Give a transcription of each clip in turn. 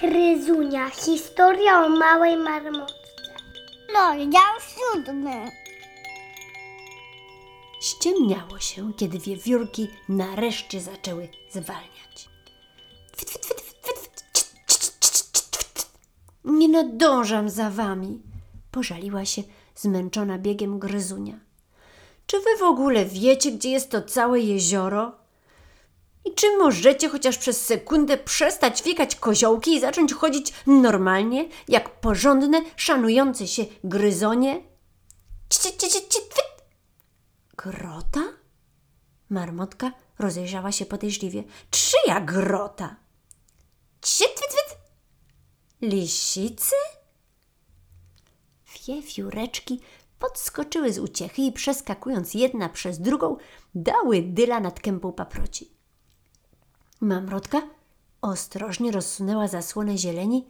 Kryzunia, historia o małej marmotce. No, ja siódmy. Ściemniało się, kiedy wiewiórki nareszcie zaczęły zwalniać. Nie nadążam za wami, pożaliła się zmęczona biegiem gryzunia. Czy wy w ogóle wiecie, gdzie jest to całe jezioro? I czy możecie chociaż przez sekundę przestać fikać koziołki i zacząć chodzić normalnie, jak porządne, szanujące się gryzonie? Grota? Marmotka rozejrzała się podejrzliwie. Czyja grota? Cie, twit, twit. Lisicy? Wiewióreczki podskoczyły z uciechy i przeskakując jedna przez drugą, dały dyla nad kępą paproci. Mamrotka ostrożnie rozsunęła zasłonę zieleni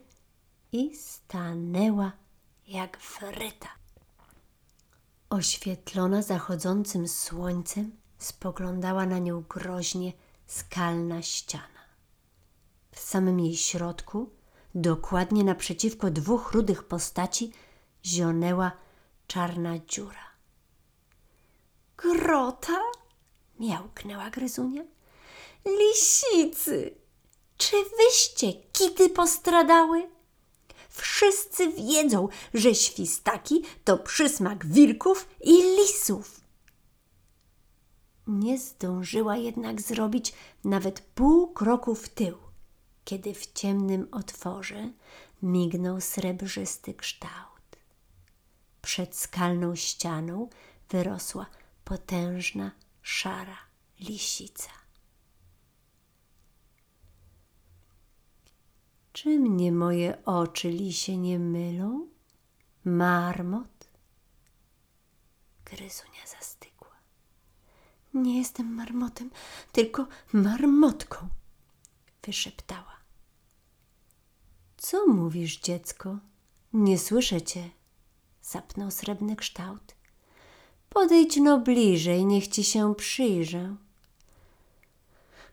i stanęła jak wryta. Oświetlona zachodzącym słońcem, spoglądała na nią groźnie skalna ściana. W samym jej środku, dokładnie naprzeciwko dwóch rudych postaci, zionęła czarna dziura. Grota? miałknęła gryzunia. Lisicy! Czy wyście kity postradały? Wszyscy wiedzą, że świstaki to przysmak wilków i lisów. Nie zdążyła jednak zrobić nawet pół kroku w tył, kiedy w ciemnym otworze mignął srebrzysty kształt. Przed skalną ścianą wyrosła potężna, szara lisica. Czy mnie moje oczy lisie nie mylą? Marmot? Gryzunia zastygła. Nie jestem marmotem, tylko marmotką, wyszeptała. Co mówisz, dziecko? Nie słyszę cię, zapnął srebrny kształt. Podejdź no bliżej, niech ci się przyjrzę.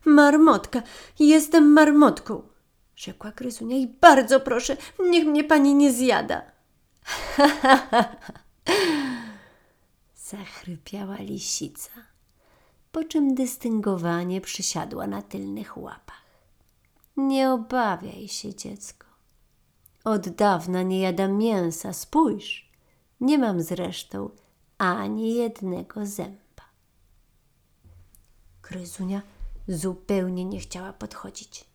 Marmotka, jestem marmotką, rzekła Gryzunia i bardzo proszę, niech mnie pani nie zjada. Zachrypiała lisica, po czym dystyngowanie przysiadła na tylnych łapach. Nie obawiaj się, dziecko. Od dawna nie jadam mięsa, spójrz. Nie mam zresztą ani jednego zęba. Gryzunia zupełnie nie chciała podchodzić.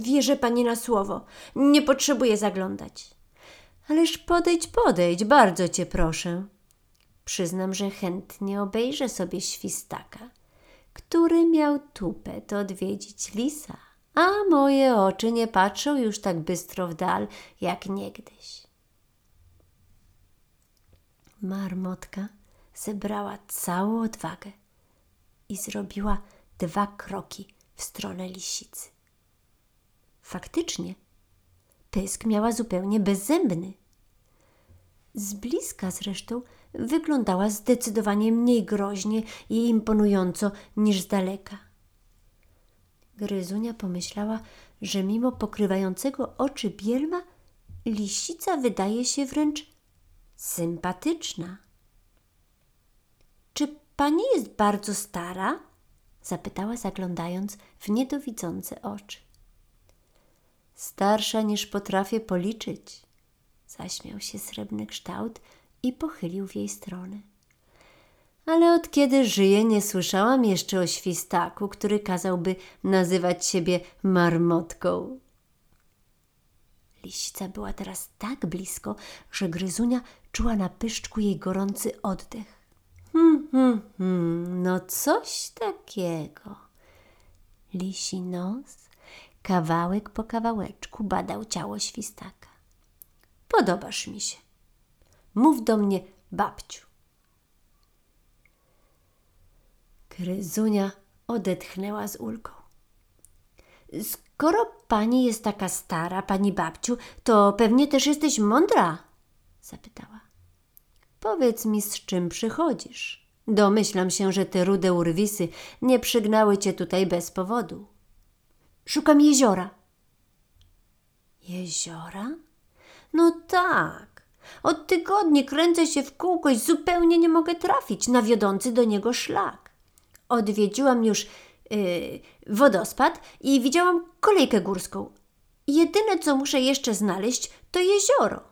Wierzę pani na słowo. Nie potrzebuję zaglądać. Ależ podejdź, podejdź, bardzo cię proszę. Przyznam, że chętnie obejrzę sobie świstaka, który miał tupet odwiedzić lisa, a moje oczy nie patrzą już tak bystro w dal jak niegdyś. Marmotka zebrała całą odwagę i zrobiła dwa kroki w stronę lisicy. Faktycznie, pysk miała zupełnie bezzębny. Z bliska zresztą wyglądała zdecydowanie mniej groźnie i imponująco niż z daleka. Gryzunia pomyślała, że mimo pokrywającego oczy bielma, lisica wydaje się wręcz sympatyczna. Czy pani jest bardzo stara? zapytała, zaglądając w niedowidzące oczy. Starsza niż potrafię policzyć, zaśmiał się srebrny kształt i pochylił w jej stronę. Ale od kiedy żyję, nie słyszałam jeszcze o świstaku, który kazałby nazywać siebie marmotką. Lisica była teraz tak blisko, że gryzunia czuła na pyszczku jej gorący oddech. Hmm, hmm, hmm, no coś takiego. Lisi nos kawałek po kawałeczku badał ciało świstaka. Podobasz mi się. Mów do mnie, babciu. Gryzunia odetchnęła z ulgą. Skoro pani jest taka stara, pani babciu, to pewnie też jesteś mądra? zapytała. Powiedz mi, z czym przychodzisz. Domyślam się, że te rude urwisy nie przygnały cię tutaj bez powodu. Szukam jeziora. Jeziora? No tak. Od tygodni kręcę się w kółko i zupełnie nie mogę trafić na wiodący do niego szlak. Odwiedziłam już yy, wodospad i widziałam kolejkę górską. Jedyne, co muszę jeszcze znaleźć, to jezioro.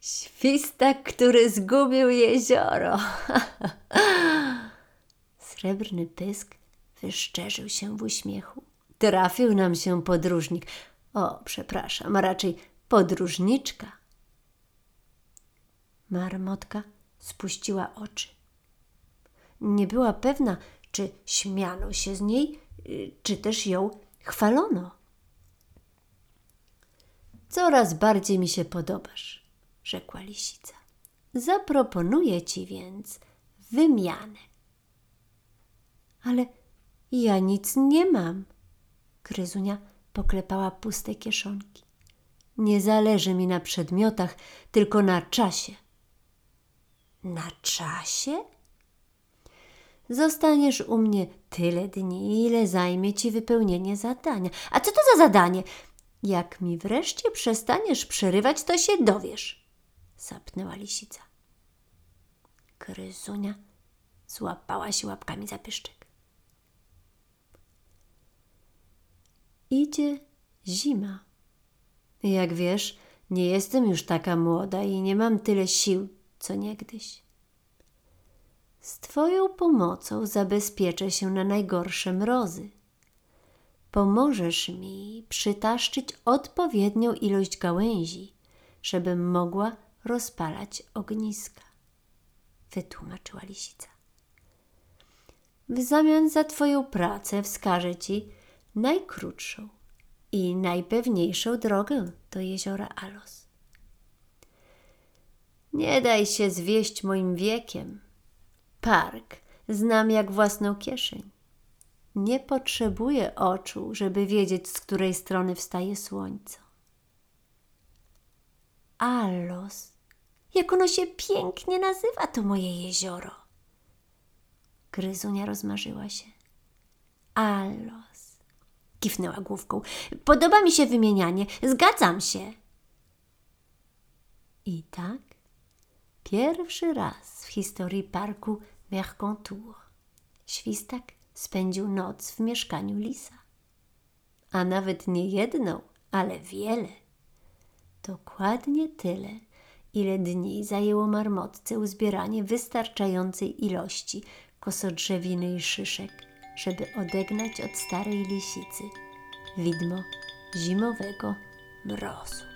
Świstak, który zgubił jezioro. Srebrny pysk wyszczerzył się w uśmiechu. Trafił nam się podróżnik. O, przepraszam, a raczej podróżniczka. Marmotka spuściła oczy. Nie była pewna, czy śmiano się z niej, czy też ją chwalono. Coraz bardziej mi się podobasz, rzekła lisica. Zaproponuję ci więc wymianę. Ale ja nic nie mam. Gryzunia poklepała puste kieszonki. Nie zależy mi na przedmiotach, tylko na czasie. Na czasie? Zostaniesz u mnie tyle dni, ile zajmie ci wypełnienie zadania. A co to za zadanie? Jak mi wreszcie przestaniesz przerywać, to się dowiesz, sapnęła lisica. Gryzunia złapała się łapkami za pyszczek. Idzie zima. Jak wiesz, nie jestem już taka młoda i nie mam tyle sił, co niegdyś. Z Twoją pomocą zabezpieczę się na najgorsze mrozy. Pomożesz mi przytaszczyć odpowiednią ilość gałęzi, żebym mogła rozpalać ogniska, wytłumaczyła lisica. W zamian za Twoją pracę wskażę Ci najkrótszą i najpewniejszą drogę do jeziora Alos. Nie daj się zwieść moim wiekiem. Park znam jak własną kieszeń. Nie potrzebuję oczu, żeby wiedzieć, z której strony wstaje słońce. Alos, jak ono się pięknie nazywa, to moje jezioro. Gryzunia rozmarzyła się. Alos. Kiwnęła główką. Podoba mi się wymienianie. Zgadzam się. I tak pierwszy raz w historii parku Mercantour Świstak spędził noc w mieszkaniu lisa. A nawet nie jedną, ale wiele. Dokładnie tyle, ile dni zajęło marmotce uzbieranie wystarczającej ilości kosodrzewiny i szyszek, żeby odegnać od starej lisicy widmo zimowego mrozu.